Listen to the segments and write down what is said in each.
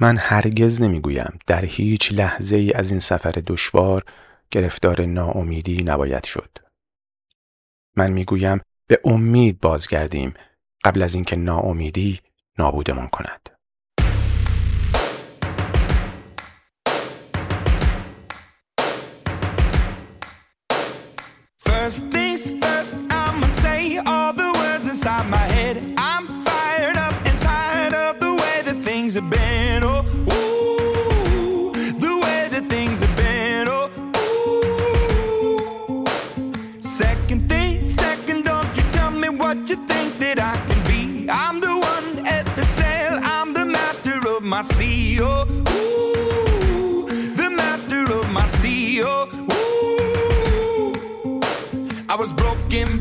من هرگز نمی‌گویم در هیچ لحظه ای از این سفر دشوار گرفتار ناامیدی نباید شد. من می‌گویم به امید بازگردیم قبل از اینکه ناامیدی نابودمان کند.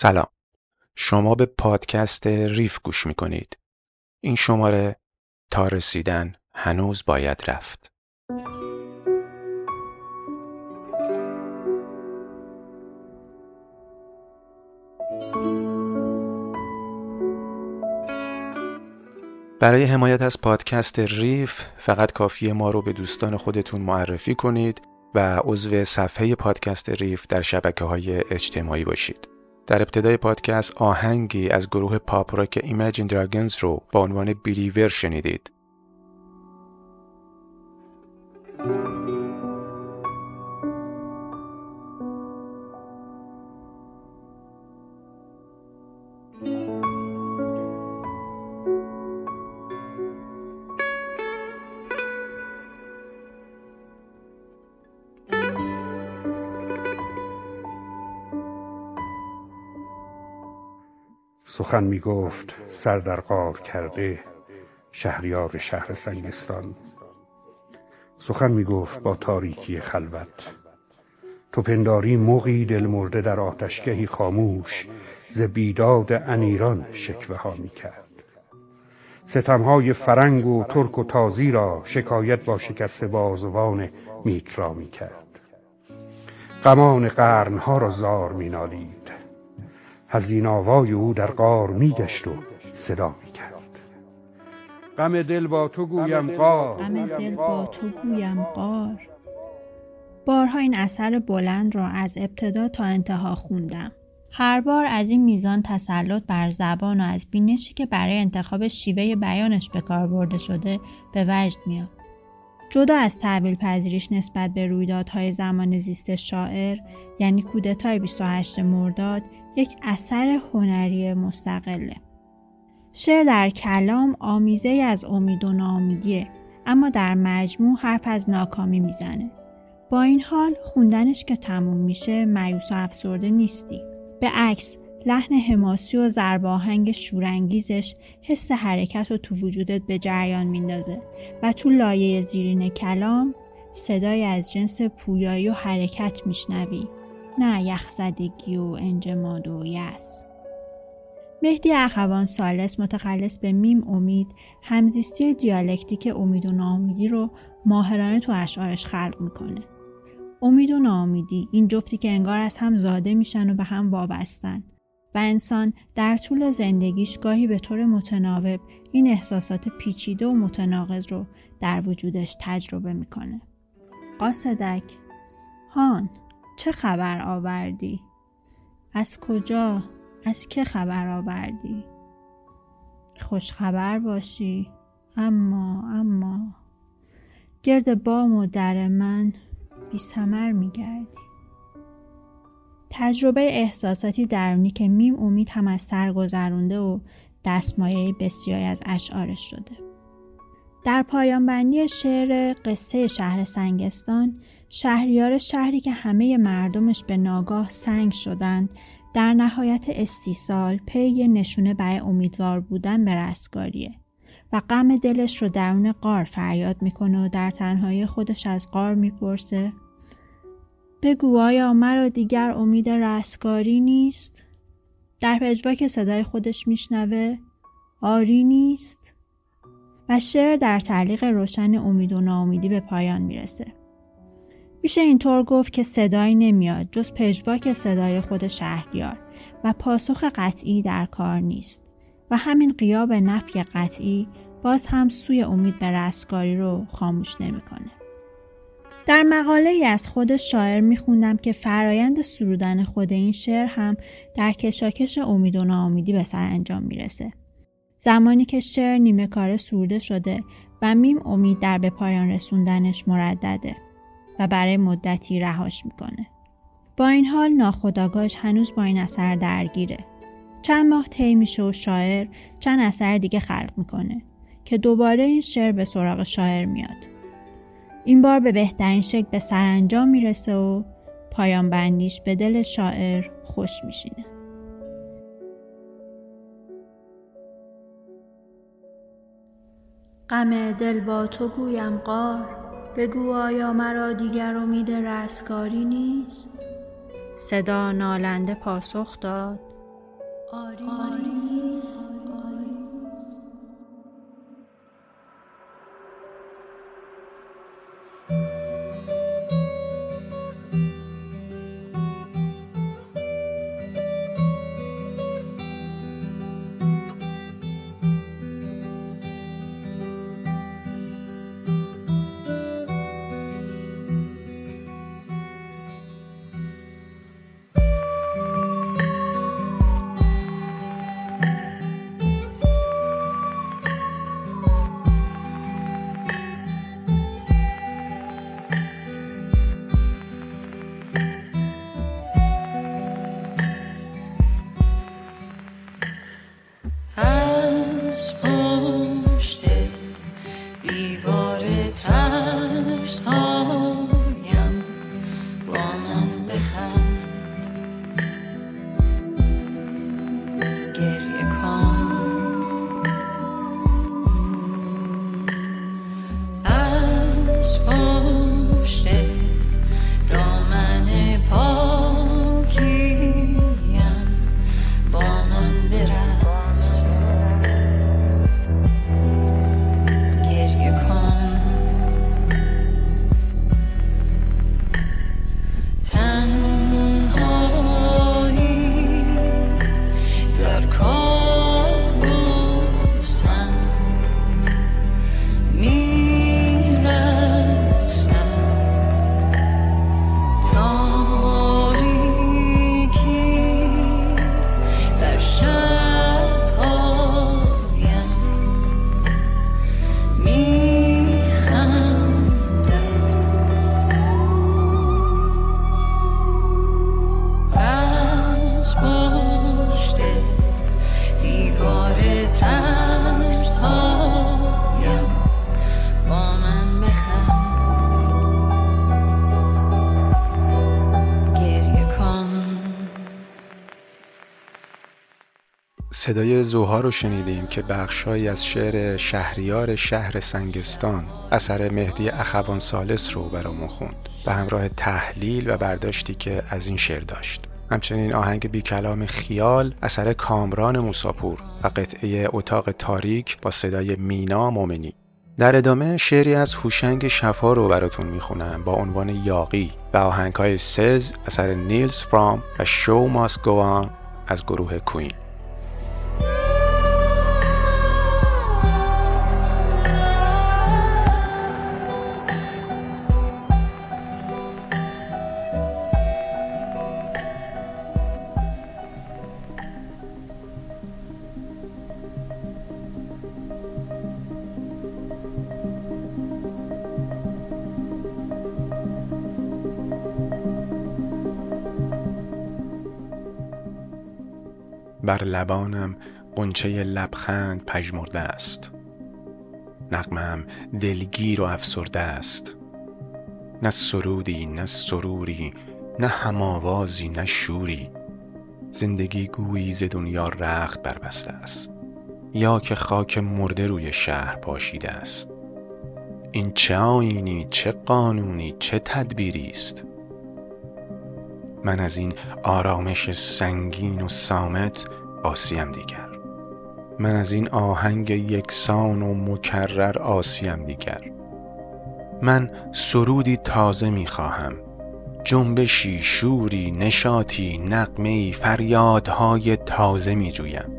سلام. شما به پادکست ریف گوش می کنید این شماره تا رسیدن هنوز باید رفت. برای حمایت از پادکست ریف فقط کافیه ما رو به دوستان خودتون معرفی کنید و عضو صفحه پادکست ریف در شبکه های اجتماعی باشید. در ابتدای پادکست آهنگی از گروه پاپ راک ایمیجین دراگونز رو با عنوان بیلیور شنیدید. سخن می گفت سر در غار کرده شهریار شهر سنگستان سخن می گفت با تاریکی خلوت. تو پنداری موقی دل مرده در آتشگهی خاموش ز بیداد انیران شکوه ها می کرد ستمهای فرنگ و ترک و تازی را شکایت با شکست بازوان میترا می کرد غمان قرنها را زار می نالید حزین آوای او در غار می گشت و صدا می کرد غم دل با تو گویم قار غم دل با تو گویم قار بارها این اثر بلند را از ابتدا تا انتها خوندم. هر بار از این میزان تسلط بر زبان و از بینشی که برای انتخاب شیوه بیانش به کار برده شده به وجد میاد. جدا از تحویل پذیریش نسبت به رویدادهای زمان زیست شاعر یعنی کودتای 28 مرداد یک اثر هنری مستقله. شعر در کلام آمیزه از امید و ناامیدیه اما در مجموع حرف از ناکامی می‌زنه. با این حال خوندنش که تموم میشه مایوس و افسرده نیستی. به عکس لحن حماسی و ضرباهنگ شورانگیزش حس حرکت رو تو وجودت به جریان میندازه و تو لایه زیرین کلام صدای از جنس پویایی و حرکت میشنوی نه یخزدگی و انجماد و یس مهدی اخوان سالس متخلص به میم امید همزیستی دیالکتیک امید و ناامیدی رو ماهرانه تو اشعارش خلق می‌کنه. امید و ناامیدی این جفتی که انگار از هم زاده میشن و به هم وابستن و انسان در طول زندگیش گاهی به طور متناوب این احساسات پیچیده و متناقض رو در وجودش تجربه می‌کنه. قاصدک هان. چه خبر آوردی؟ از کجا؟ از که خبر آوردی؟ خوش خبر باشی اما اما گرد بام و در من بی سمر میگردی تجربه احساساتی درونی که میم امید هم از سر گذرونده و دستمایه بسیاری از اشعارش شده. در پایان بندی شعر قصه شهر سنگستان شهریار شهری که همه مردمش به ناگاه سنگ شدن در نهایت استیصال پی نشونه برای امیدوار بودن به رستگاریه و غم دلش رو درون قار فریاد می‌کنه و در تنهایی خودش از قار می‌پرسه بگو آیا مرا دیگر امید رستگاری نیست؟ در پجواک صدای خودش میشنوه آری نیست؟ و شعر در تعلیق روشن امید و ناامیدی به پایان می‌رسه. میشه اینطور گفت که صدایی نمیاد جز پژواک صدای خود شهریار و پاسخ قطعی در کار نیست و همین قیاب نفی قطعی باز هم سوی امید به رستگاری رو خاموش نمی‌کنه. در مقاله ای از خود شاعر میخوندم که فرایند سرودن خود این شعر هم در کشاکش امید و ناامیدی به سر انجام می‌رسه. زمانی که شعر نیمه کار سروده شده و میم امید در به پایان رسوندنش مردده و برای مدتی رهاش می‌کنه. با این حال ناخداگاهش هنوز با این اثر درگیره. چند ماه طی میشه و شاعر چند اثر دیگه خلق می‌کنه که دوباره این شعر به سراغ شاعر میاد. این بار به بهترین شکل به سرانجام می‌رسه و پایان بندیش به دل شاعر خوش میشینه. غم دل با تو گویم قار بگو آیا مرا دیگر امید رستگاری نیست؟ صدا نالنده پاسخ داد. آری, آری نیست صدای زوها رو شنیدیم که بخشهایی از شعر شهریار شهر سنگستان اثر مهدی اخوان سالس رو برامون خوند به همراه تحلیل و برداشتی که از این شعر داشت. همچنین آهنگ بی کلام خیال اثر کامران موساپور و قطعه اتاق تاریک با صدای مینا مومنی. در ادامه شعری از هوشنگ شفا رو براتون می‌خونم با عنوان یاقی و آهنگ های سز اثر نیلز فرام و شو ماس گوان از گروه کوین. لبانم قنچه لبخند پژمرده است. نقمم دلگیر و افسرده است. نه سرودی نه سروری نه هماوازی نه شوری. زندگی گویی ز دنیا رخت بربسته است. یا که خاک مرده روی شهر پاشیده است. این چه آینی چه قانونی چه تدبیری است؟ من از این آرامش سنگین و سامت آسیم دیگر. من از این آهنگ یکسان و مکرر آسیم دیگر. من سرودی تازه می خواهم. جنبشی شوری نشاطی نقمه فریادهای تازه می جویم.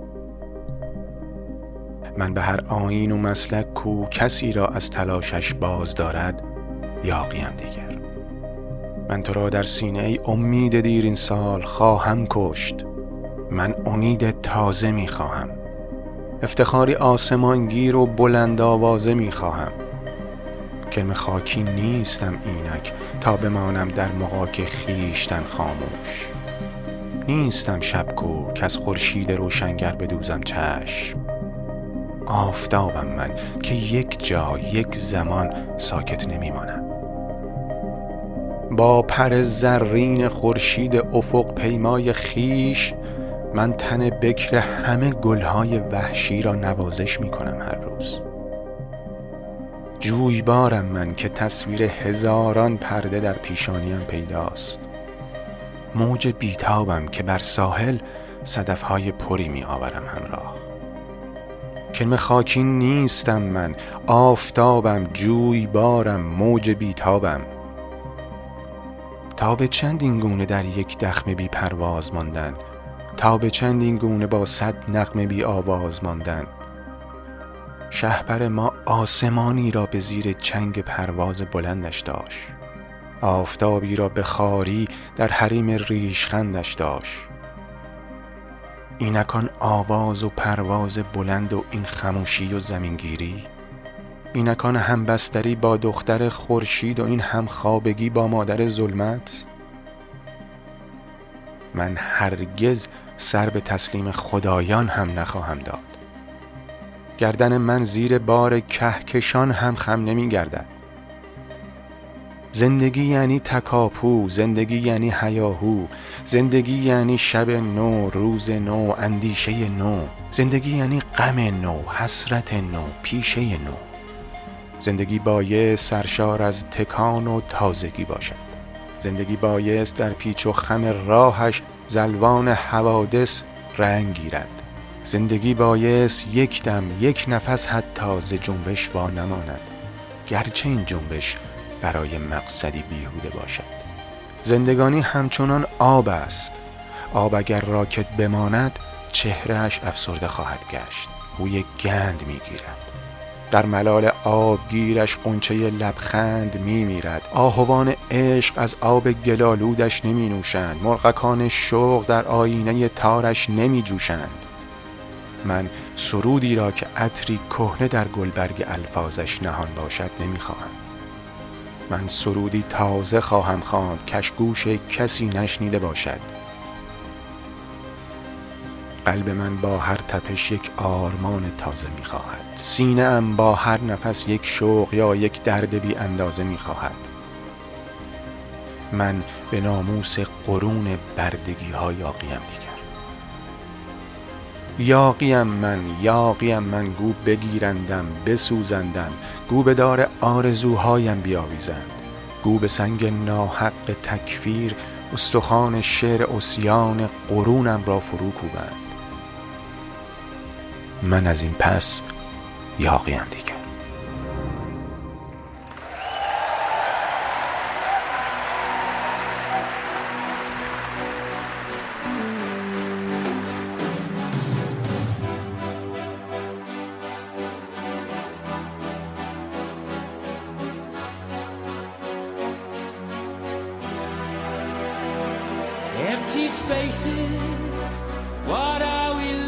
من به هر آین و مسلک کو کسی را از تلاشش باز دارد یاقیم دیگر. من تو را در سینه ای امید دیر این سال خواهم کشت. من امید تازه می خواهم افتخاری آسمانگیر و بلند آوازه می خواهم کلم خاکی نیستم اینک تا بمانم در مقاک خیشتن خاموش. نیستم شبکو که از خورشید روشنگر بدوزم چشم. آفتابم من که یک جا یک زمان ساکت نمیمانم با پر زرین خورشید افق پیمای خیش من تن بکر همه گلهای وحشی را نوازش می کنم هر روز. جویبارم من که تصویر هزاران پرده در پیشانیم پیداست. موج بیتابم که بر ساحل صدفهای پری می آورم همراه. کلمه خاکی نیستم من آفتابم جویبارم موج بیتابم. تا به چند این گونه در یک دخمه بی پرواز ماندن تا به چند این گونه با صد نقمه بی آواز ماندن. شهبر ما آسمانی را به زیر چنگ پرواز بلندش داشت. آفتابی را به خاری در حریم ریشخندش داشت. اینکان آواز و پرواز بلند و این خموشی و زمینگیری اینکان همبستری با دختر خورشید و این همخوابگی با مادر ظلمت. من هرگز سر به تسلیم خدایان هم نخواهم داد. گردن من زیر بار کهکشان هم خم نمی گردد. زندگی یعنی تکاپو زندگی یعنی هیاهو زندگی یعنی شب نو روز نو اندیشه نو زندگی یعنی غم نو حسرت نو پیشه نو. زندگی بایست سرشار از تکان و تازگی باشد. زندگی بایست در پیچ و خم راهش زلوان حوادث رنگ گیرد. زندگی بایست یک دم یک نفس حتی ز جنبش وا نماند گرچه این جنبش برای مقصدی بیهوده باشد. زندگانی همچنان آب است. آب اگر راکت بماند چهرهش افسرده خواهد گشت. بوی گند می‌گیرد. در ملال آبگیرش قنچه لبخند می میرد آهوان عشق از آب گلالودش نمی نوشند مرغکان شوق در آینه تارش نمی جوشند من سرودی را که عطری کهنه در گلبرگ الفاظش نهان باشد نمی‌خواهم. من سرودی تازه خواهم خواند. کشگوش کسی نشنیده باشد. قلب من با هر تپش یک آرمان تازه می‌خواهد. سینه ام با هر نفس یک شوق یا یک درد بی اندازه می‌خواهد من به ناموس قرون بردگی ها یاقیم دیگر. یاقیم من یاقیم من گو بگیرندم بسوزندم گو به دار آرزوهایم بیاویزند. گو به سنگ ناحق تکفیر استخوان شعر اسیان قرونم را فرو کوبند. من از این پس یاقیم دیگر Empty spaces, what are we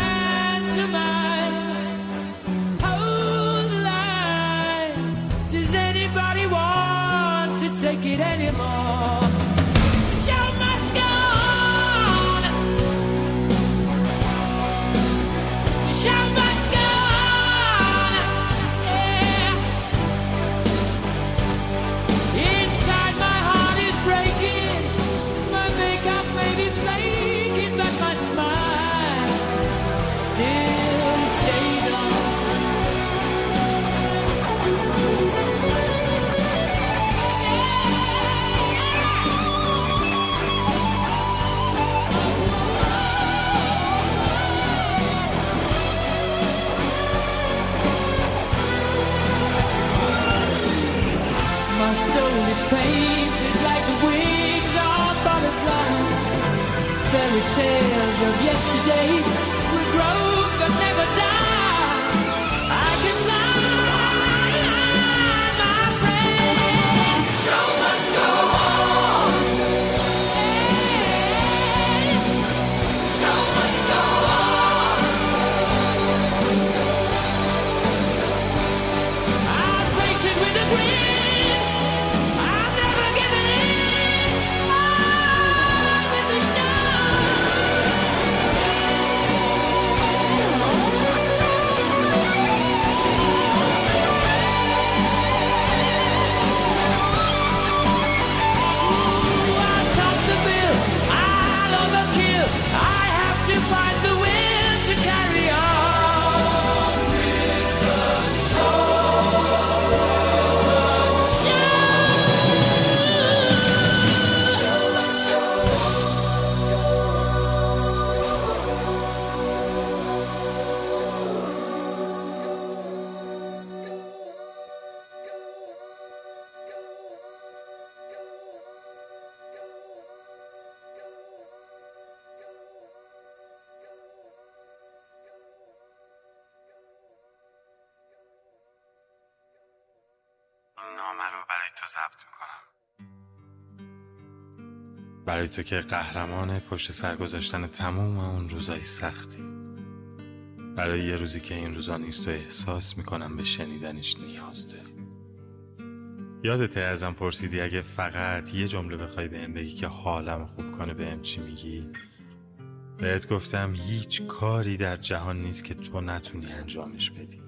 Wings of butterflies. Fairy tales of yesterday برای تو که قهرمان پشت سر گذاشتن تموم اون روزای سختی. برای یه روزی که این روزا نیست و احساس می‌کنم به شنیدنش نیاز داری یادته ازم پرسیدی اگه فقط یه جمله بخوای بهم بگی که حالم خوب کنه بهم چی میگی؟ بهت گفتم هیچ کاری در جهان نیست که تو نتونی انجامش بدی.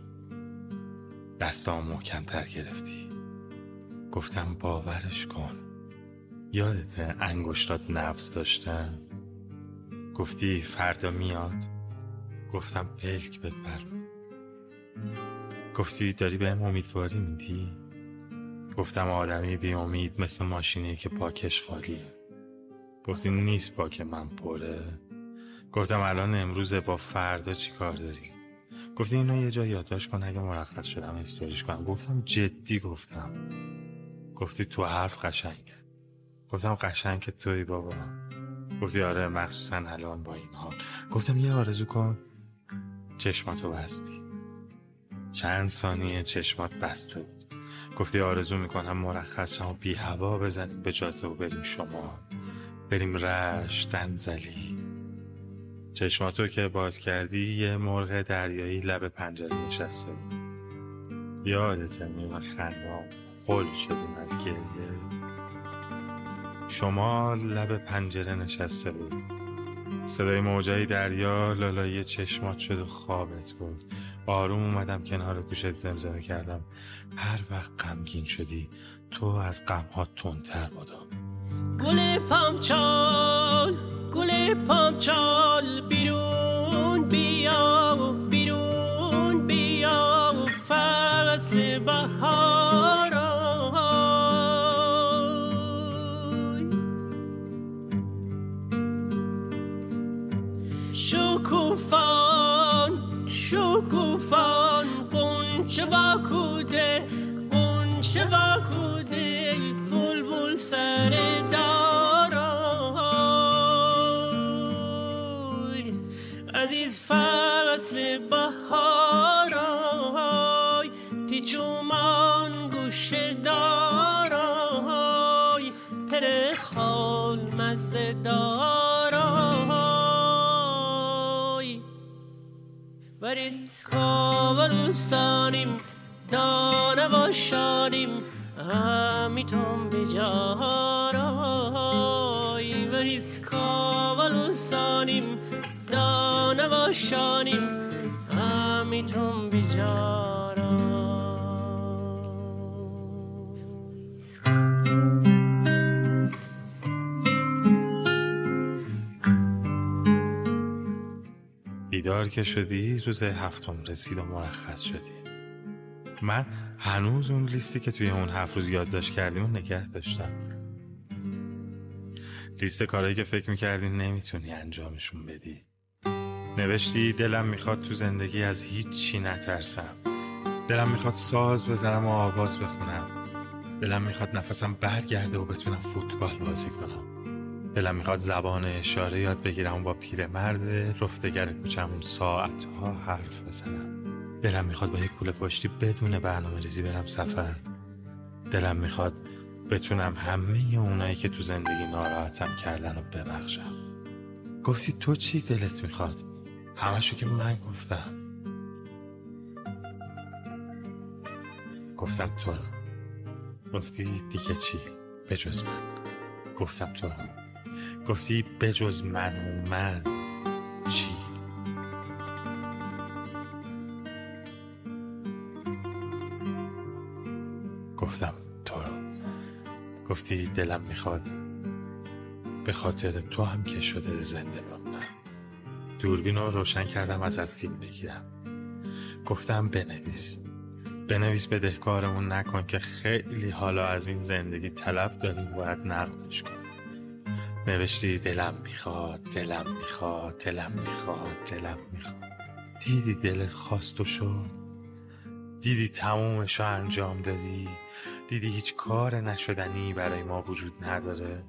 دستام محکمتر گرفتی. گفتم باورش کن. یادته انگشتات نبز داشتن؟ گفتی فردا میاد؟ گفتم پلک بپر. گفتی داری بهم امیدواری میدی؟ گفتم آدمی بی امید مثل ماشینی که پاکش خالیه. گفتی نیست پاک من پره. گفتم الان امروز با فردا چی کار داری؟ گفتی اینو یه جا یادداشت کن اگه مرخص شدم استوریش کنم. گفتم جدی گفتم. گفتی تو حرف قشنگه. گفتم قشنگ که توی بابا. گفتی آره مخصوصا الان با این حال. گفتم یه آرزو کن. چشماتو بستی. چند ثانیه چشمات بسته بود. گفتی آرزو می‌کنم مرخص شما بی هوا بزنیم. به جاده بریم شما. بریم رش دنزلی. چشماتو که باز کردی یه مرغ دریایی لب پنجره نشسته بود. یادته میون خندام خل شدیم از گریه. شما لب پنجره نشسته بود. صدای موجای دریا لالایی چشمات شد و خوابت برد آروم اومدم کنار گوشت زمزمه کردم. هر وقت غمگین شدی تو از غمها تندتر بادا گل پامچال گل پامچال بیرون بیا شکوفان شکوفان قنچه با کوده قنچه با کوده بلبل سر دارای عزیز فصل بهارای تی چومان گوش گوشه دارای تره خال مزه دارای وریسکا و دوستانیم دانه و شانیم همیتون بجارای وریسکا و دوستانیم دانه و همیتون بجارای بیدار که شدی روز هفتم رسید و مرخص شدی. من هنوز اون لیستی که توی اون هفت روز یادداشت کردیم و نگه داشتم. لیست کارهایی که فکر می‌کردی نمی‌تونی انجامشون بدی. نوشتی دلم می‌خواد تو زندگی از هیچ چی نترسم. دلم می‌خواد ساز بزنم و آواز بخونم. دلم می‌خواد نفسم برگرده و بتونم فوتبال بازی کنم. دلم می‌خواد زبان اشاره یاد بگیرم و با پیرمرد رفتگر کوچمون ساعتها حرف بزنم. دلم می‌خواد با یه کوله پشتی بدون برنامه ریزی برم سفر. دلم می‌خواد بتونم همه اونایی که تو زندگی ناراحتم کردن و ببخشم. گفتی تو چی دلت می‌خواد؟ همشو که من گفتم. گفتم تو رو. گفتی دیگه چی؟ بجز من. گفتم تو رو. گفتی بجز من و من چی؟ گفتم تو گفتی دلم می‌خواد به خاطر تو هم که شده زنده بمونم دوربین رو روشن کردم ازت فیلم بگیرم گفتم بنویس. بنویس بدهکارمون نکن که خیلی حالا از این زندگی طلب داریم باید نقدش کن نوشتی دلم می‌خواد دلم می‌خواد دلم می‌خواد دلم می‌خواد. دیدی دلت خواست و شد. دیدی تمومش رو انجام دادی. دیدی هیچ کار نشدنی برای ما وجود نداره.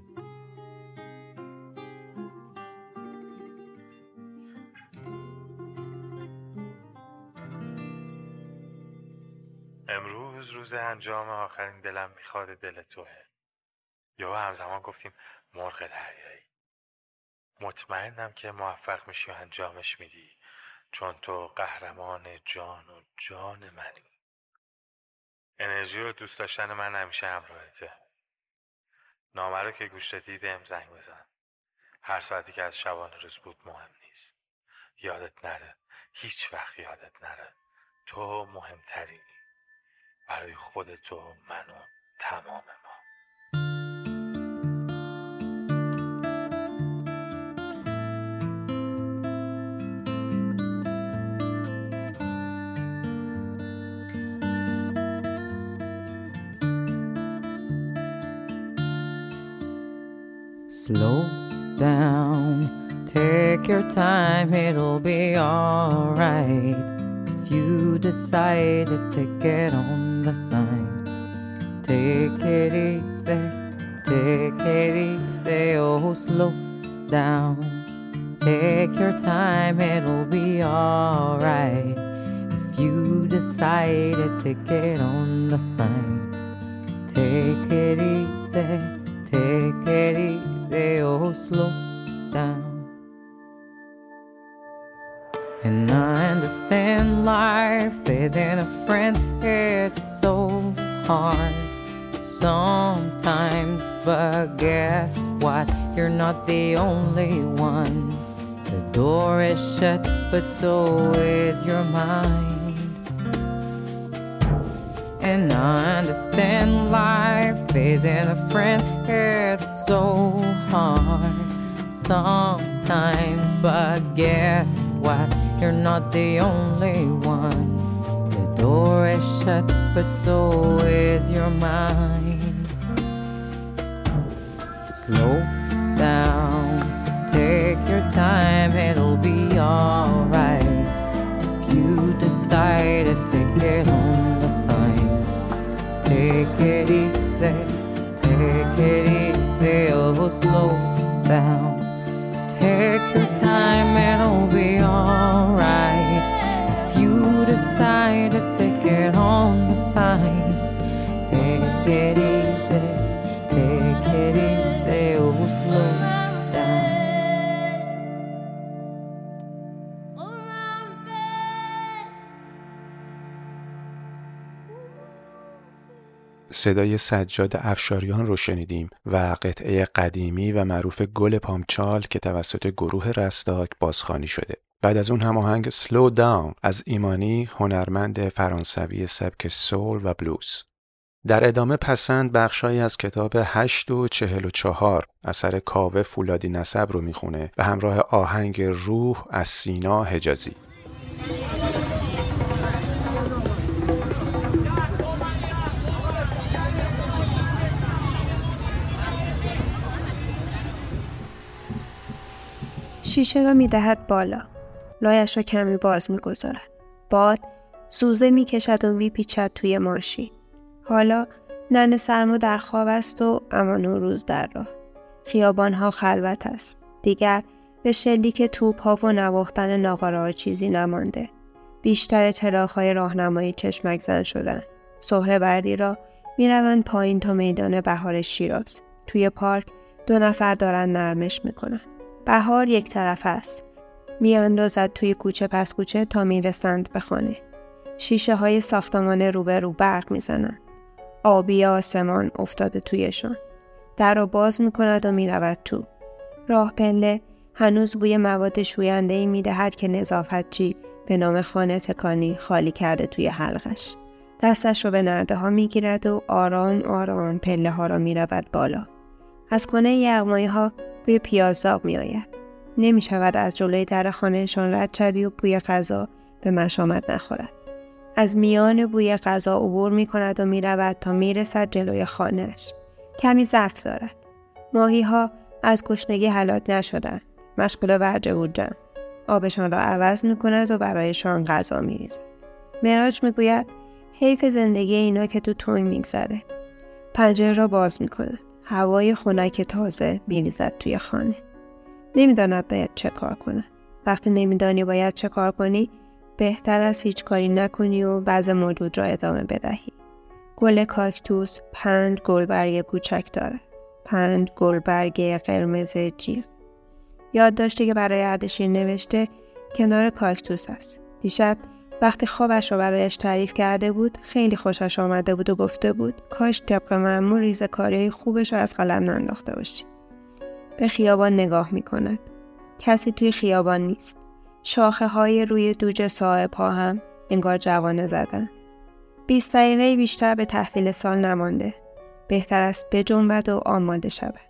امروز روز انجام آخرین دلم می‌خواد دل توه. یا همزمان گفتیم مرغ دریایی. مطمئنم که موفق میشی و انجامش میدی چون تو قهرمان جان و جان منی. انرژی و دوست داشتن من همیشه همراهته. نامه رو که گوش دادی بهم زنگ بزن. هر ساعتی که از شبانه روز بود مهم نیست. یادت نره. هیچ وقت یادت نره. تو مهمترینی. برای خودت و من و تمام Slow down, take your time, it'll be alright. If you decided to get on the sign, take it easy, take it easy, oh, slow down. Take your time, it'll be alright. If you decided to get on the signs, take it easy, take oh, slow down. And I understand life isn't a friend, it's so hard sometimes. But guess what? You're not the only one. The door is shut, but so is your mind. And I understand life isn't a friend, it's so hard sometimes. But guess what? You're not the only one. The door is shut, but so is your mind. Slow down, take your time, it'll be alright. If you decide to take it on the signs, take it easy, slow down. Take your time, and it'll be alright. If you decide to take it on the take Take it easy, take it easy, oh, slow صدای سجاد افشاریان رو شنیدیم و قطعه قدیمی و معروف گل پامچال که توسط گروه رستاک بازخوانی شده. بعد از اون هم آهنگ سلو داون از ایمانی هنرمند فرانسوی سبک سول و بلوز. در ادامه پسند بخشهایی از کتاب هشت و چهل و چهار اثر کاوه فولادی نسب رو می‌خونه و همراه آهنگ روح از سینا حجازی. شیشه را می دهد بالا. لایش را کمی باز می گذارد. باد سوزه می کشد و می پیچد توی ماشین. حالا نن سرما در خواب است و اما نوروز در راه. خیابان ها خلوت است. دیگر به شلیک توپ ها و نواختن ناقاره ها چیزی نمانده. بیشتر چراغ های راهنمایی چشمک زن شدن. سهره وردی را می روند پایین تا میدان بهار شیراز. توی پارک دو نفر دارن نرمش می‌کنن. بهار یک طرف است. می اندازد توی کوچه پس کوچه تا می رسند به خانه. شیشه های ساختمان روبرو برق می زنند. آبی آسمان افتاده تویشان. در را باز می کند و می رود تو. راه پله هنوز بوی مواد شوینده ای می دهد که نظافتچی به نام خانه تکانی خالی کرده توی حلقش. دستش رو به نرده ها می گیرد و آرام آرام پله ها را می رود بالا. از خانه یغمایی ها بوی پیازداغ می آید. نمی شود از جلوی در خانهشان رد شوی و بوی غذا به مشامت نخورد. از میان بوی غذا عبور می کند و می رود تا می رسد جلوی خانهش. کمی ضعف دارد. ماهی ها از گشنگی هلاک نشدند. مشغول ورجه بودند. آبشان را عوض می کند و برایشان غذا می ریزد. مراج می گوید حیف زندگی اینا که تو تنگ میگذره. پنجره را باز می کند. هوای خنک تازه میریزد توی خانه. نمی‌داند باید چه کار کنه. وقتی نمیدانی باید چه کار کنی بهتر از هیچ کاری نکنی و بعض موجود را ادامه بدهی. گل کاکتوس پنج گلبرگ کوچک دارد. پنج گلبرگ قرمز جیغ. یادداشتی که برای اردشیر نوشته کنار کاکتوس است. دیشب وقتی خوابش را برایش تعریف کرده بود خیلی خوشش آمده بود و گفته بود کاش طبق معمول ریز کاری خوبش را از قلم ننداخته باشی. به خیابان نگاه می کند. کسی توی خیابان نیست. شاخه های روی دوج صاحب ها هم انگار جوانه زدن. بیست دقیقه بیشتر به تحویل سال نمانده. بهتر است بجنبد و آماده شود.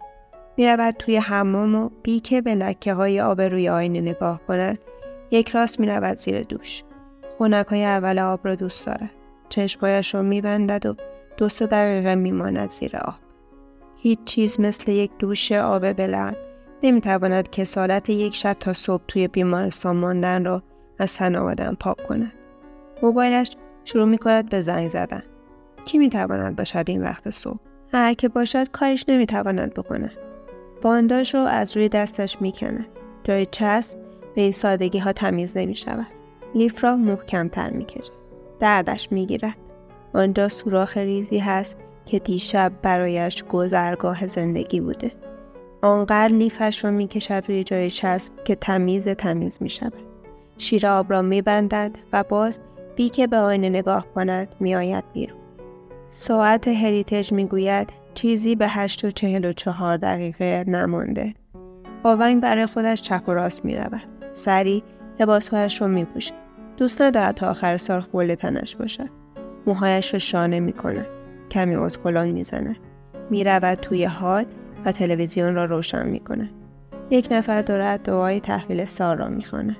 می رود توی حمام و بی که به لکه های آب روی آینه نگاه کند یک راست می رود زیر دوش. خونک های اول آب را دوست دارد. چشمایش را می بندد و دو سه دقیقه می ماند زیر آب. هیچ چیز مثل یک دوش آب بلند نمی تواند کسالت یک شب تا صبح توی بیمارستان ماندن را از تن آدم پاک کند. موبایلش شروع می کند به زنگ زدن. کی می تواند باشد این وقت صبح؟ هر که باشد کارش نمی تواند بکند. بانداش رو از روی دستش می کند. جای چسب به این سادگی ها تمیز نمی شود. لیف را محکم تر می کشد. دردش می گیرد. آنجا سوراخ ریزی هست که دیشب برایش گذرگاه زندگی بوده. آنقدر لیفش را می کشد روی جای چسب که تمیز تمیز می شود. شیر آب را می بندد و باز بی که به آینه نگاه کند می آید بیرون. ساعت هریتج می گوید چیزی به هشت و چهل و چهار دقیقه نمانده. آونگ برای خودش چپ و راست می رود. سری لباسهایش را می پوشد. دوست ندارد تا آخر سال خول تنش باشد. موهایش را شانه می کند. کمی اتکلان می زند. می رود توی حال و تلویزیون را روشن می کند. یک نفر دارد دعای تحویل سال را می خواند.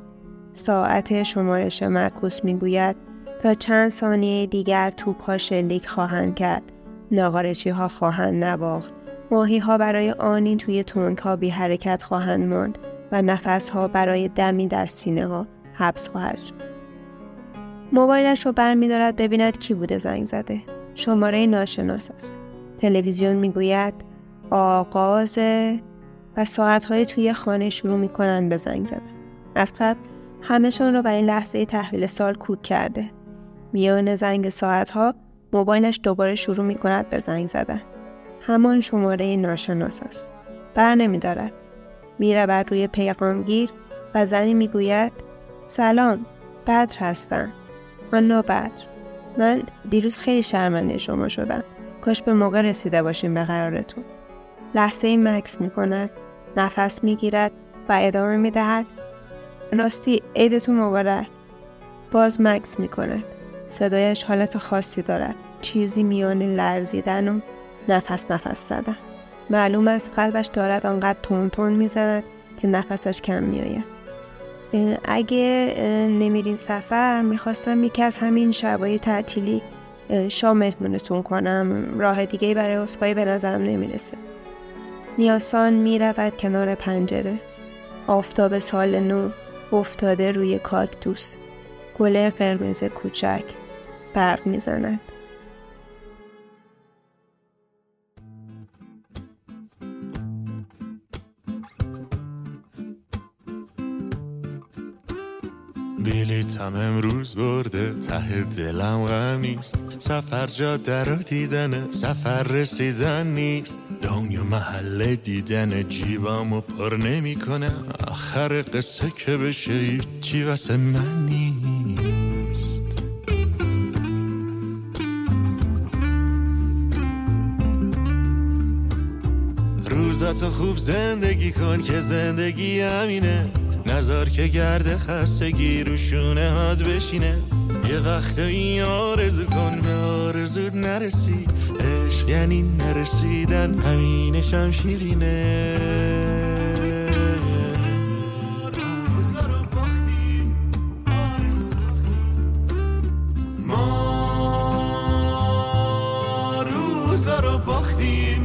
ساعت شمارش معکوس می گوید تا چند ثانیه دیگر توپ ها شلیک خواهند کرد. ناغارچی ها خواهند نواخت. ماهی ها برای آنی توی تونک ها بی حرکت خواهند ماند و نفس ها برای دمی در سینه ها حبس خواهد شد. موبایلش رو برمیدارد ببیند کی بوده زنگ زده. شماره ناشناس است. تلویزیون می‌گوید آغاز و ساعتهای توی خانه شروع می‌کنند به زنگ زدن. از قبل همهشان را برای لحظه تحویل سال کوک کرده. میان زنگ ساعتها موبایلش دوباره شروع می کند به زنگ زدن. همان شماره ناشناس است. بر نمی دارد. می رود روی پیغامگیر و زنی می گوید سلام بدر هستم. آنا بدر. من دیروز خیلی شرمنده شما شدم. کاش به موقع رسیده باشیم به قرارتون. لحظه ای مکس می کند. نفس می گیرد و ادامه می دهد. راستی عیدتون مبارک. باز مکس می کند. صدایش حالت خاصی دارد. چیزی میان لرزیدن و نفس نفس زدن. معلوم است قلبش دارد آنقدر تون تون می‌زند که نفسش کم میآید. اه، اگه نمیرین سفر می‌خواستم یکی از همین شبای تعطیلی شام مهمونتون کنم. راه دیگه برای اسکایی به نظرم نمی‌رسه. نیاسان می‌رود کنار پنجره. آفتاب سال نو افتاده روی کاکتوس. گل قرمز کوچک برق می‌زند. بلیتم امروز برده ته دلم غم نیست. سفر جاده رو دیدن سفر رسیدن نیست. دنیا محله دیدن جیبم و پر نمی‌کنه آخر قصه که بشه چی واسه من نیست. روزاتو خوب زندگی کن که زندگی همینه. نظر که گرد خستگی رو شونه هات بشینه. یه وقت این آرزو کن به آرزود نرسی. عشق یعنی نرسیدن همینش هم شیرینه روزا رو باختیم، آرزو ساختیم. ما رو باختیم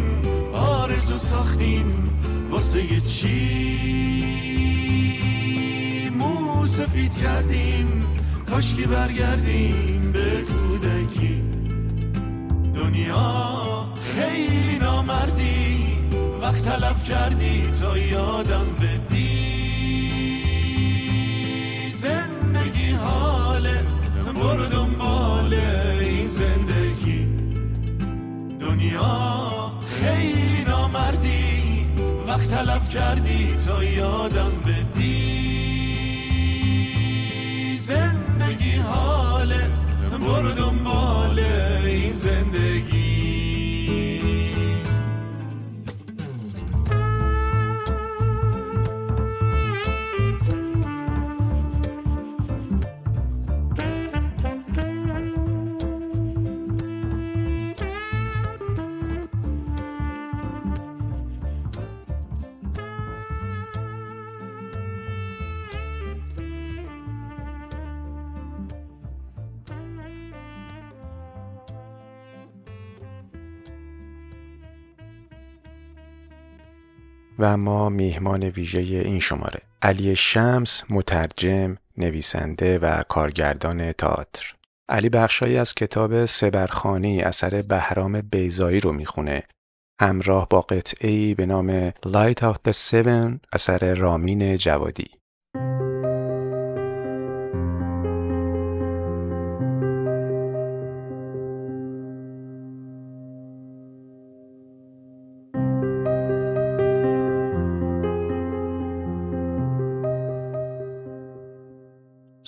آرزو ساختیم. واسه چی؟ سفید کردیم کاشکی برگردیم به کودکی. دنیا خیلی نامردی وقت تلف کردی تا یادم بدی. زندگی حاله برو دنبال این زندگی. دنیا خیلی نامردی وقت تلف کردی تا یادم و اما میهمان ویژه این شماره. علی شمس مترجم نویسنده و کارگردان تئاتر. علی بخشایی از کتاب سبرخانی اثر بهرام بیزایی رو می‌خونه. همراه با قطعی به نام Light of the Seven اثر رامین جوادی.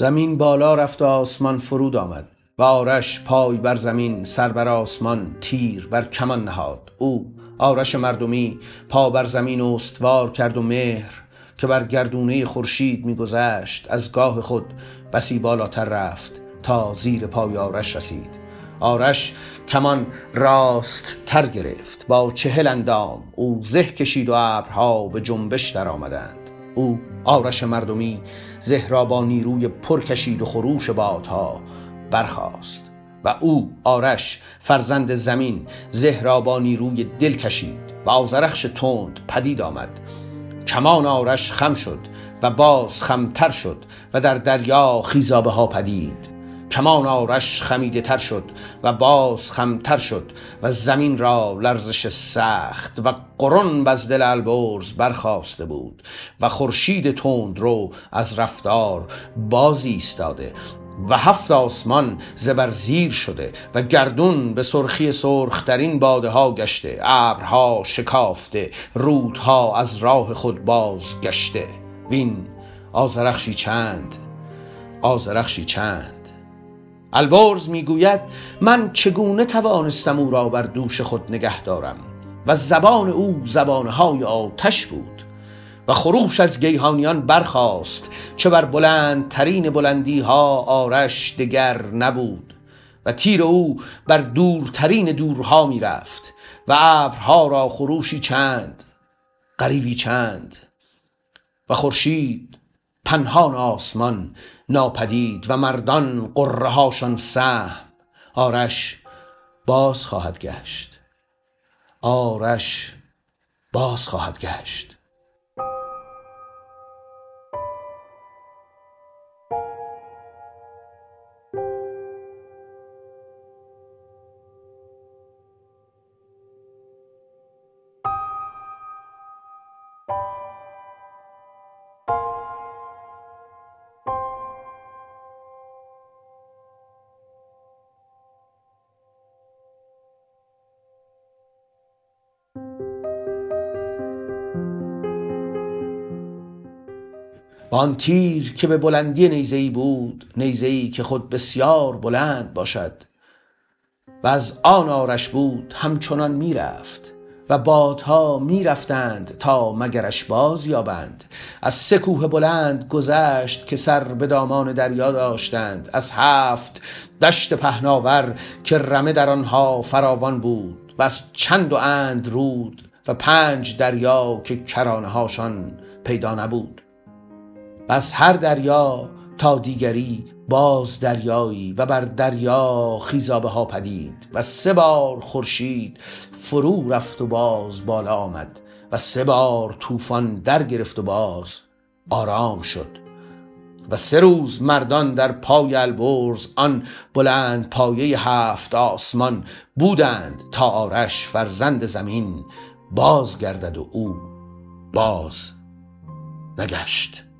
زمین بالا رفت و آسمان فرود آمد و آرش پای بر زمین سر بر آسمان تیر بر کمان نهاد. او آرش مردمی پا بر زمین استوار کرد و مهر که بر گردونه خورشید میگذشت. از گاه خود بسی بالاتر رفت تا زیر پای آرش رسید. آرش کمان راست تر گرفت. با چهل اندام او زه کشید و ابرها به جنبش در آمدند او آرش مردمی زه را با نیروی پر کشید و خروش بادها برخاست و او آرش فرزند زمین زه را با نیروی دل کشید و آزرخش تند پدید آمد. کمان آرش خم شد و باز خمتر شد و در دریا خیزابه ها پدید. کمان آرش خمیده تر شد و باز خمتر شد و زمین را لرزش سخت و قرن از دل البرز برخاسته بود و خورشید تند رو از رفتار باز ایستاده و هفت آسمان زبر زیر شده و گردون به سرخی سرخترین باده ها گشته ابرها شکافته رودها از راه خود باز گشته وین آزرخشی چند؟ آزرخشی چند؟ البرز می‌گوید من چگونه توانستم او را بر دوش خود نگه دارم؟ و زبان او زبانهای آتش بود. و خروش از گیهانیان برخاست چه بر بلندترین بلندی ها آرش دگر نبود. و تیر او بر دورترین دورها می‌رفت و ابرها را خروشی چند غریبی چند. و خورشید پنهان آسمان ناپدید و مردان قره هاشان سهم. آرش باز خواهد گشت. آرش باز خواهد گشت. آن تیر که به بلندی نیزهای بود نیزهای که خود بسیار بلند باشد. و از آن آرش بود همچنان می‌رفت و بادها می‌رفتند تا مگرش باز یابند. از سه کوه بلند گذشت که سر به دامان دریا داشتند. از هفت دشت پهناور که رمه در آنها فراوان بود. و از چند و اند رود و پنج دریا که کرانه هاشان پیدا نبود. از هر دریا تا دیگری باز دریایی و بر دریا خیزابه ها پدید و سه بار خورشید فرو رفت و باز بالا آمد و سه بار طوفان در گرفت و باز آرام شد و سه روز مردان در پای البرز آن بلند پایه هفت آسمان بودند تا آرش فرزند زمین باز گردد و او باز نگشت.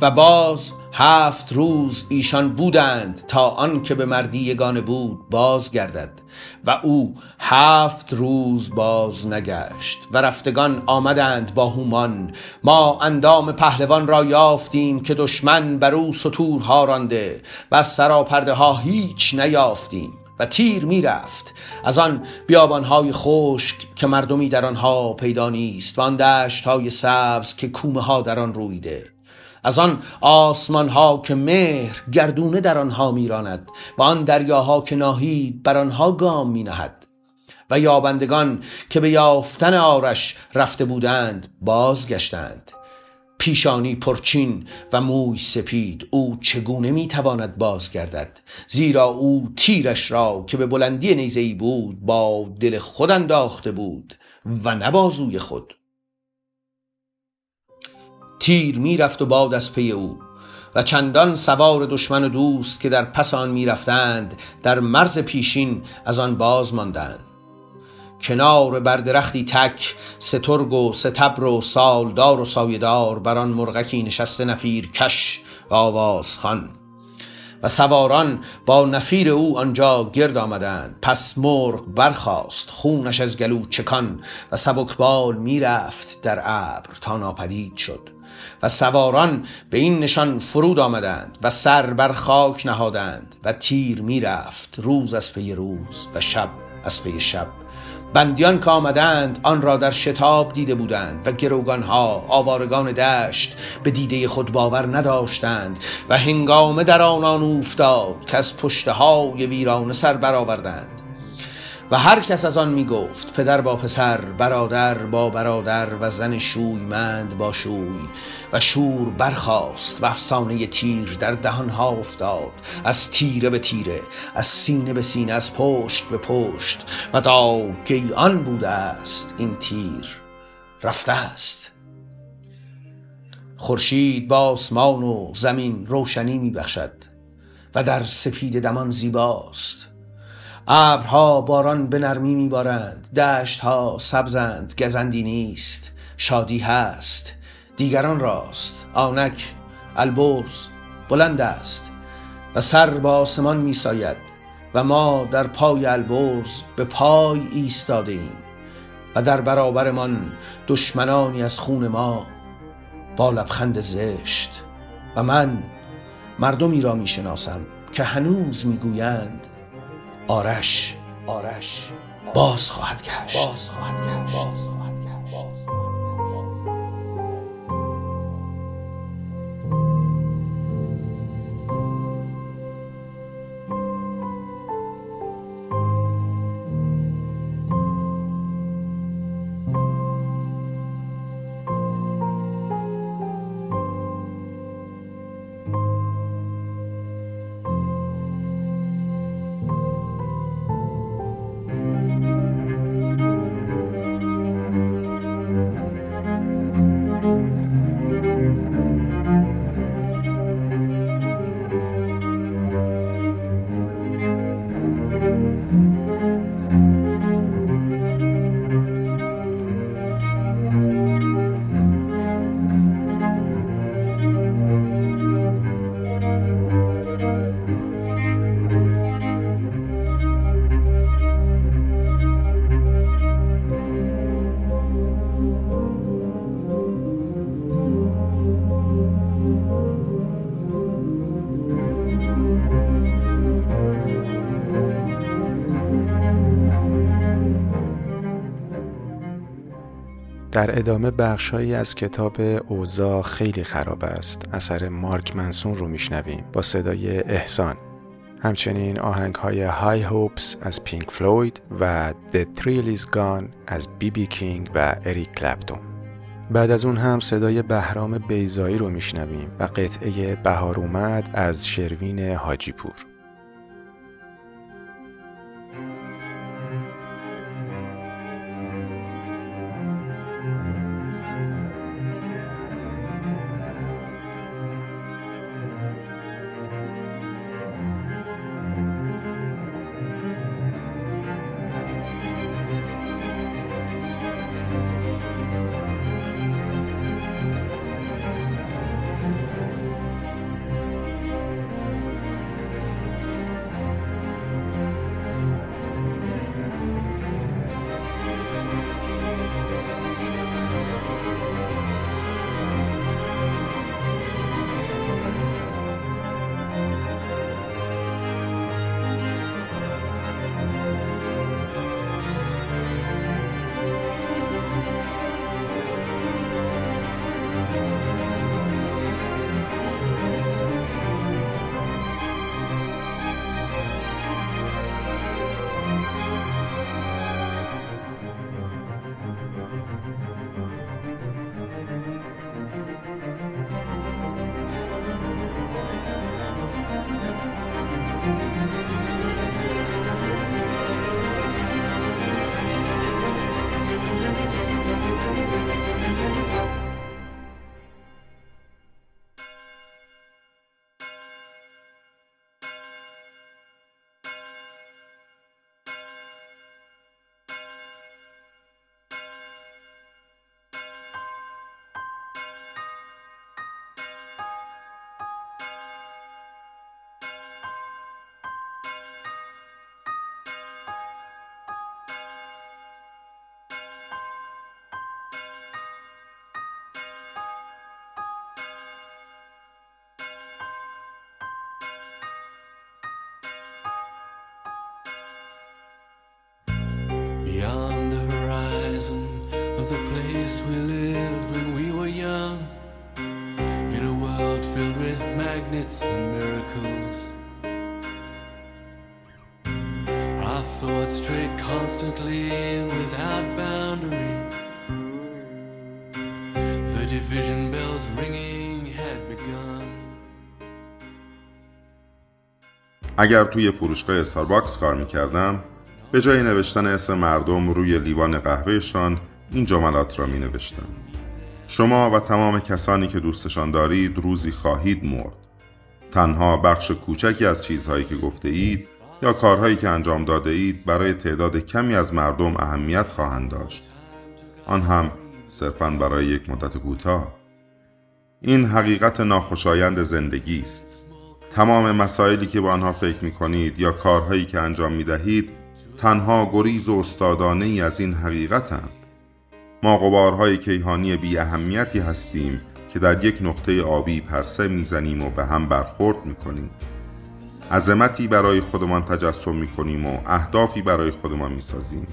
و باز هفت روز ایشان بودند تا آن که به مردی یگانه بود باز گردد و او هفت روز باز نگشت و رفتگان آمدند با هومان. ما اندام پهلوان را یافتیم که دشمن بر او ستورها رانده و از سراپرده ها هیچ نیافتیم و تیر می‌رفت. از آن بیابانهای خشک که مردمی در آنها پیدا نیست و آن دشتهای سبز که کومه ها در آن رویده. از آن آسمان ها که مهر گردونه در آنها میراند و آن دریاها که ناهید بر آنها گام می نهد و یابندگان که به یافتن آرش رفته بودند بازگشتند. پیشانی پرچین و موی سپید او چگونه می‌تواند بازگردد؟ زیرا او تیرش را که به بلندی نیزهای بود با دل خود انداخته بود و نه بازوی خود. تیر می‌رفت و باد از پی او و چندان سوار دشمن و دوست که در پس آن می‌رفتند در مرز پیشین از آن باز ماندند. کنار بر درختی تک سترگ و ستبر و سالدار و سایهدار بر آن مرغکی نشسته نفیر کش و آواز خان و سواران با نفیر او آنجا گرد آمدند. پس مرغ برخاست خونش از گلو چکان و سبکبال می‌رفت در ابر تا ناپدید شد. و سواران به این نشان فرود آمدند و سر بر خاک نهادند و تیر می‌رفت روز از پی روز و شب از پی شب. بندیان که آمدند آن را در شتاب دیده بودند و گروگانها آوارگان دشت به دیده خود باور نداشتند و هنگامه در آنان اوفتاد که از پشته های ویرانه سر برآوردند. و هر کس از آن می گفت پدر با پسر برادر با برادر و زن شویمند با شوی و شور برخاست و افسانه تیر در دهانها افتاد از تیره به تیره از سینه به سینه از پشت به پشت و تا آن بوده است این تیر رفته است. خورشید با آسمان و زمین روشنی می بخشد و در سپید دمان زیباست. ابرها باران به نرمی میبارند. دشتها سبزند. گزندی نیست. شادی هست. دیگران راست. آنک البرز بلند است. و سر به آسمان می ساید و ما در پای البرز به پای ایستاده ایم و در برابرمان دشمنانی از خون ما با لبخند زشت. و من مردمی را می شناسم که هنوز می گویند آرش آرش باز خواهد گشت. باز خواهد گشت. در ادامه بخشهایی از کتاب اوضاع خیلی خراب است. اثر مارک منسون رو میشنویم با صدای احسان. همچنین آهنگ های High Hopes از پینک فلوید و The Thrill Is Gone از بی بی کینگ و اریک کلپتون بعد از اون هم صدای بهرام بیزایی رو میشنویم و قطعه بهار اومد از شروین حاجی پور place we lived when we were young, in a world filled with magnets and miracles. Our thoughts strayed constantly and without boundary. The division bells ringing had begun. اگر توی فروشگاه استارباکس کار می‌کردم به جای نوشتن اسم مردم روی لیوان قهوهشان این جملات را می نوشتم شما و تمام کسانی که دوستشان دارید روزی خواهید مرد. تنها بخش کوچکی از چیزهایی که گفته اید یا کارهایی که انجام داده اید برای تعداد کمی از مردم اهمیت خواهند داشت. آن هم صرفا برای یک مدت کوتاه. این حقیقت ناخوشایند زندگی است. تمام مسائلی که به آنها فکر می کنید یا کارهایی که انجام می دهید تنها گریز و استادانه ای از این حقیقتند. ما غبارهای کیهانی بی اهمیتی هستیم که در یک نقطه آبی پرسه می‌زنیم و به هم برخورد می‌کنیم. عظمتی برای خودمان تجسم می‌کنیم و اهدافی برای خودمان می‌سازیم.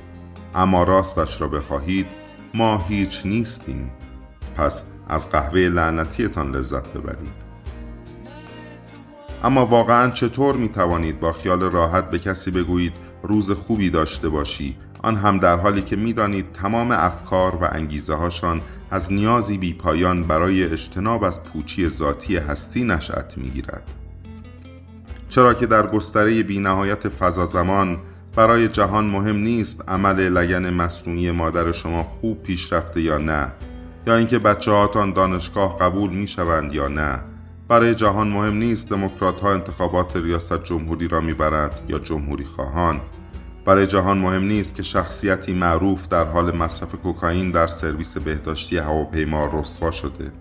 اما راستش را بخواهید ما هیچ نیستیم. پس از قهوه لعنتیتان لذت ببرید. اما واقعا چطور می توانید با خیال راحت به کسی بگویید روز خوبی داشته باشی؟ آن هم در حالی که می‌دانید تمام افکار و انگیزه هاشان از نیازی بی پایان برای اجتناب از پوچی ذاتی هستی نشأت می‌گیرد. چرا که در گستره بی نهایت فضا زمان برای جهان مهم نیست عمل لگن مصنوعی مادر شما خوب پیش رفته یا نه یا اینکه بچه هاتان دانشگاه قبول می شوند یا نه. برای جهان مهم نیست دموکرات ها انتخابات ریاست جمهوری را می‌برند یا جمهوری خواهان. برای جهان مهم نیست که شخصیتی معروف در حال مصرف کوکائین در سرویس بهداشتی هواپیما رسوا شده.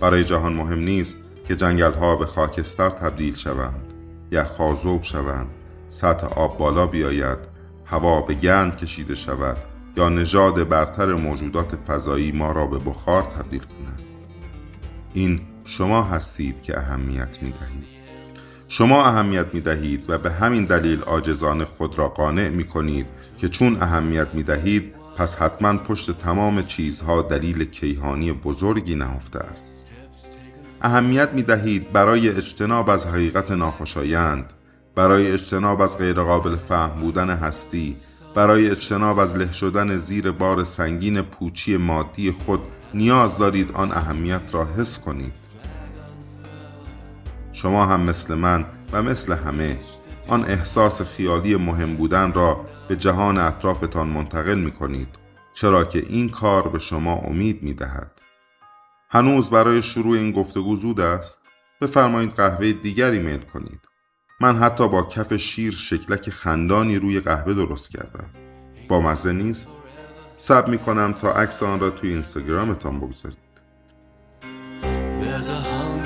برای جهان مهم نیست که جنگل ها به خاکستر تبدیل شوند یا خازوب شوند سطح آب بالا بیاید هوا به گند کشیده شود یا نژاد برتر موجودات فضایی ما را به بخار تبدیل کند. این شما هستید که اهمیت می دهید شما اهمیت می دهید و به همین دلیل آجزان خود را قانع می کنید که چون اهمیت می دهید پس حتما پشت تمام چیزها دلیل کیهانی بزرگی نهفته است. اهمیت می دهید برای اجتناب از حقیقت ناخوشایند برای اجتناب از غیرقابل فهم بودن هستی برای اجتناب از له شدن زیر بار سنگین پوچی مادی خود نیاز دارید آن اهمیت را حس کنید. شما هم مثل من و مثل همه آن احساس خیالی مهم بودن را به جهان اطرافتان منتقل می کنید چرا که این کار به شما امید می دهد. هنوز برای شروع این گفتگو زود است. بفرمایید قهوه دیگری میل کنید. من حتی با کف شیر شکلک خندانی روی قهوه درست کردم. با مزه نیست. سب می کنم تا عکس آن را توی اینستاگرامتان بگذارید.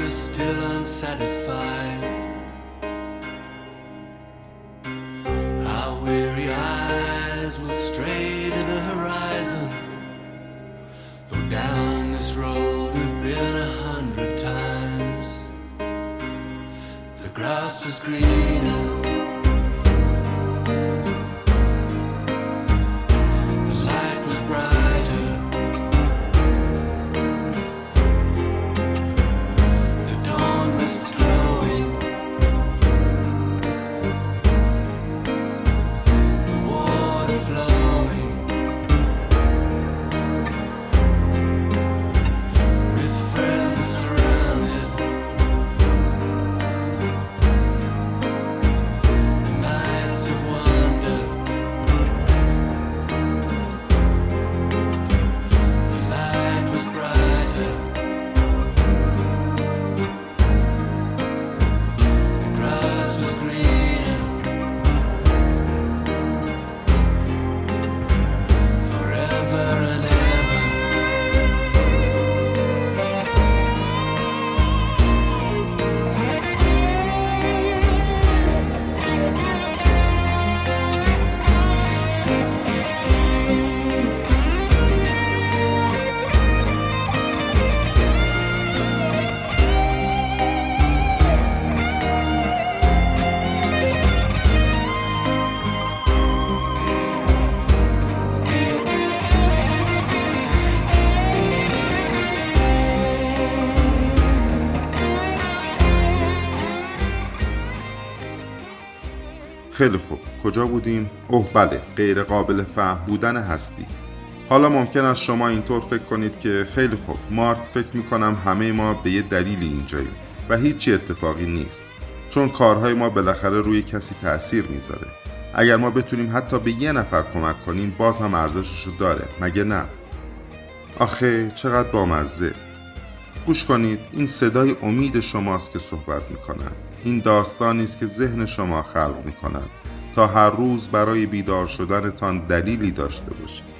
Hunger still unsatisfied. Our weary eyes will stray to the horizon. Though down this road we've been a hundred times. The grass was greener. کجا بودیم؟ اوه بله غیر قابل فهم بودن هستی. حالا ممکن است شما اینطور فکر کنید که خیلی خوب. مارک فکر می‌کنم همه ما به یه دلیلی اینجاییم و هیچی اتفاقی نیست. چون کارهای ما بالاخره روی کسی تأثیر می‌ذاره. اگر ما بتونیم حتی به یه نفر کمک کنیم باز هم ارزششو داره. مگه نه؟ آخه چقدر بامزه. گوش کنید این صدای امید شماست که صحبت می کند این داستانی است که ذهن شما خلق می کند تا هر روز برای بیدار شدنتان دلیلی داشته باشید.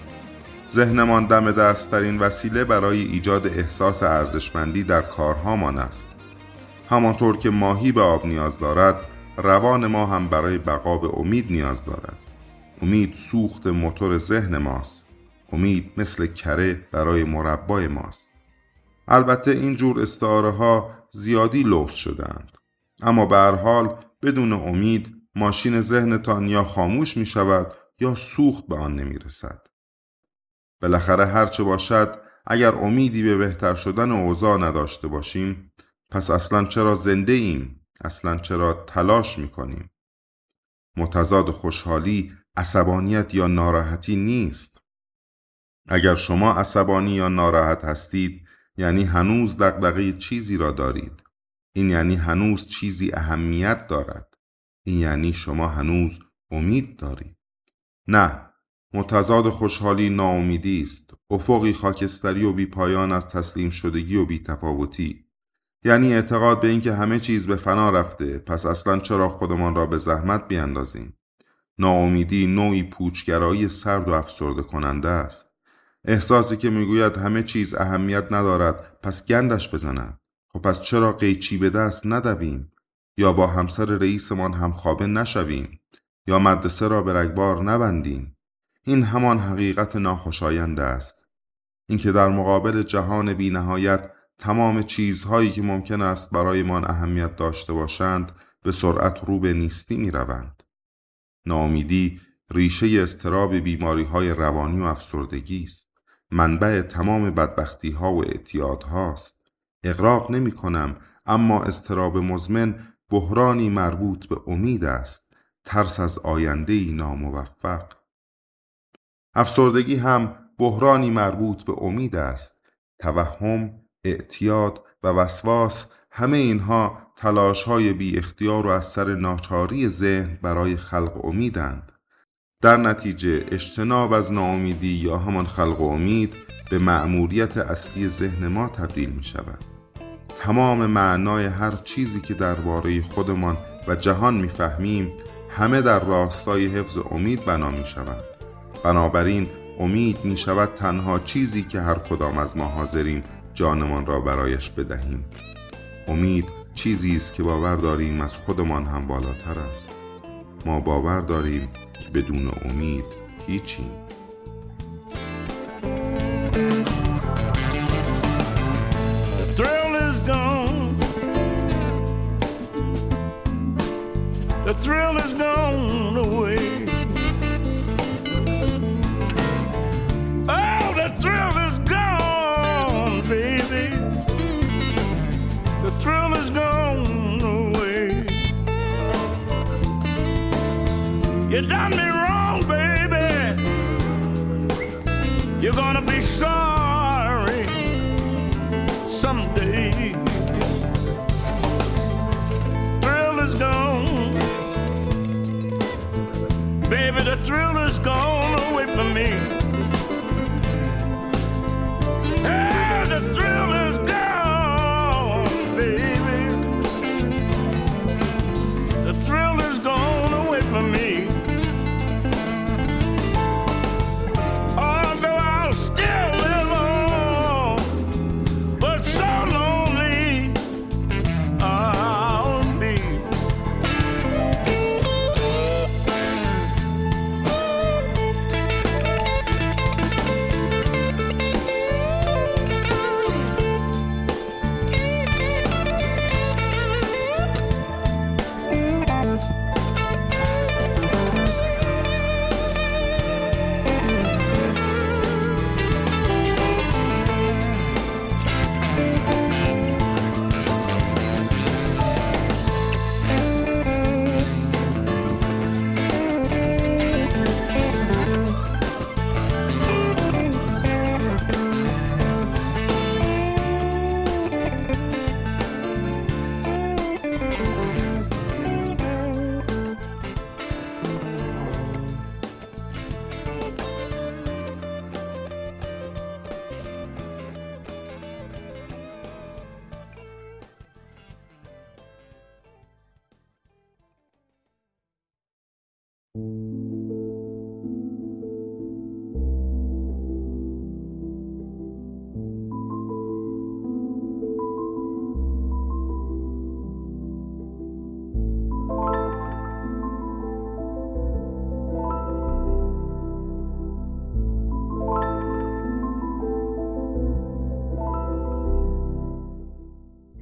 ذهنمان دم دستترین وسیله برای ایجاد احساس ارزشمندی در کارهامان است. همانطور که ماهی به آب نیاز دارد روان ما هم برای بقا به امید نیاز دارد. امید سوخت موتور ذهن ماست. امید مثل کره برای مربای ماست. البته این جور استعاره ها زیادی لوس شدهاند. اما به حال بدون امید ماشین ذهنتان یا خاموش می شود یا سوخت به آن نمی رسد. بالاخره هرچه باشد اگر امیدی به بهتر شدن اوضاع نداشته باشیم پس اصلا چرا زنده ایم؟ اصلا چرا تلاش می کنیم؟ متضاد خوشحالی عصبانیت یا ناراحتی نیست. اگر شما عصبانی یا ناراحت هستید یعنی هنوز دغدغه چیزی را دارید. این یعنی هنوز چیزی اهمیت دارد. این یعنی شما هنوز امید دارید. نه، متضاد خوشحالی ناامیدی است. افقی خاکستری و بیپایان از تسلیم شدگی و بیتفاوتی. یعنی اعتقاد به اینکه همه چیز به فنا رفته پس اصلا چرا خودمان را به زحمت بیاندازیم ناامیدی نوعی پوچگرایی سرد و افسرده کننده است احساسی که می‌گوید همه چیز اهمیت ندارد پس گندش بزنند خب پس چرا قیچی به دست ندویم یا با همسر رئیسمان همخوابه نشویم یا مدرسه را به رگبار نبندیم این همان حقیقت ناخوشایند است اینکه در مقابل جهان بینهایت تمام چیزهایی که ممکن است برایمان اهمیت داشته باشند به سرعت رو به نیستی می روند. ناامیدی ریشه استراب بیماری های روانی و افسردگی است. منبع تمام بدبختی ها و اعتیاد هاست. اقراق نمی کنم اما استراب مزمن بحرانی مربوط به امید است. ترس از آینده ناموفق. افسردگی هم بحرانی مربوط به امید است. توهم، اعتیاد و وسواس همه اینها تلاش های بی اختیار و از سر ناچاری ذهن برای خلق امیدند. در نتیجه اجتناب از ناامیدی یا همان خلق امید به مأموریت اصلی ذهن ما تبدیل می شود. تمام معنای هر چیزی که درباره خودمان و جهان می‌فهمیم همه در راستای حفظ امید بنا می شود. بنابراین امید می شود تنها چیزی که هر کدام از ما حاضریم جانمان را برایش بدهیم. امید چیزی است که باور داریم از خودمان هم بالاتر است. ما باور داریم که بدون امید هیچیم. The thrill is gone away. Oh, the thrill is gone, baby. The thrill is gone away. You done me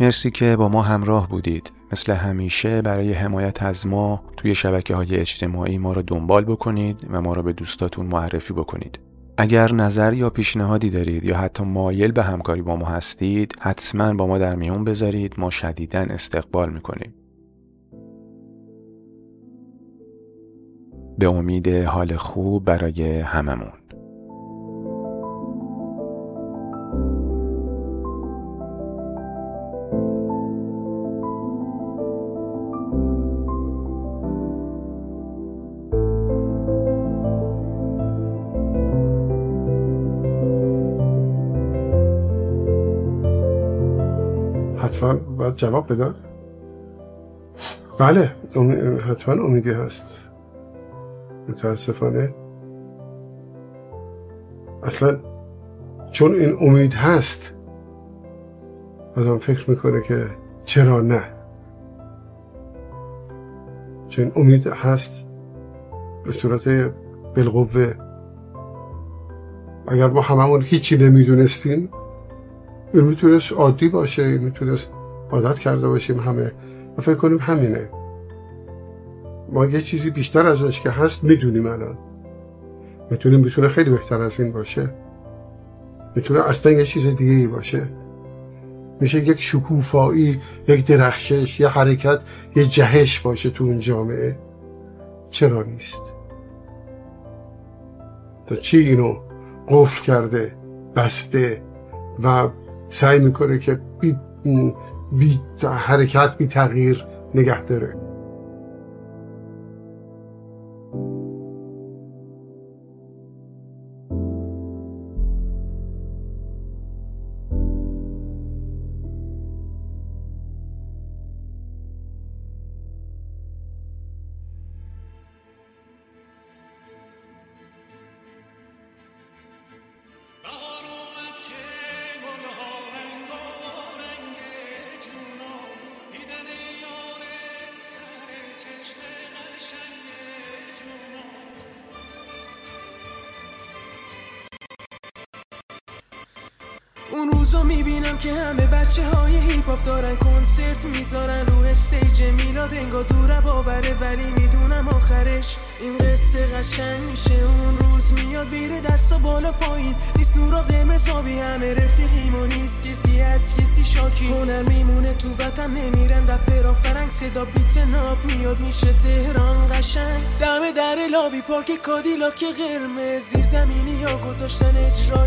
مرسی که با ما همراه بودید. مثل همیشه برای حمایت از ما توی شبکه های اجتماعی ما رو دنبال بکنید و ما رو به دوستاتون معرفی بکنید. اگر نظر یا پیشنهادی دارید یا حتی مایل به همکاری با ما هستید حتما با ما در میون بذارید. ما شدیدا استقبال می‌کنیم. به امید حال خوب برای هممون. باید جواب بدن بله حتما امیدی هست. متاسفانه. اصلا چون این امید هست آدم فکر می‌کنه که چرا نه؟ چون امید هست به صورت بالقوه. اگر ما هممون هیچی نمی‌دونستیم این می‌تونست عادی باشه این می‌تونست عادت کرده باشیم همه. و فکر کنیم همینه. ما یه چیزی بیشتر از اونش که هست می‌دونیم الان. می‌تونیم می‌تونه خیلی بهتر از این باشه. می‌تونه اصلا یه چیز دیگه ای باشه. میشه یک شکوفایی یک درخشش یه حرکت یه جهش باشه تو اون جامعه. چرا نیست؟ تا چی اینو قفل کرده بسته و سعی می‌کنه که بی, بی حرکت بی تغییر نگه داره. کادیلاک قرمز زیر زمینی یا گذاشتن اجرای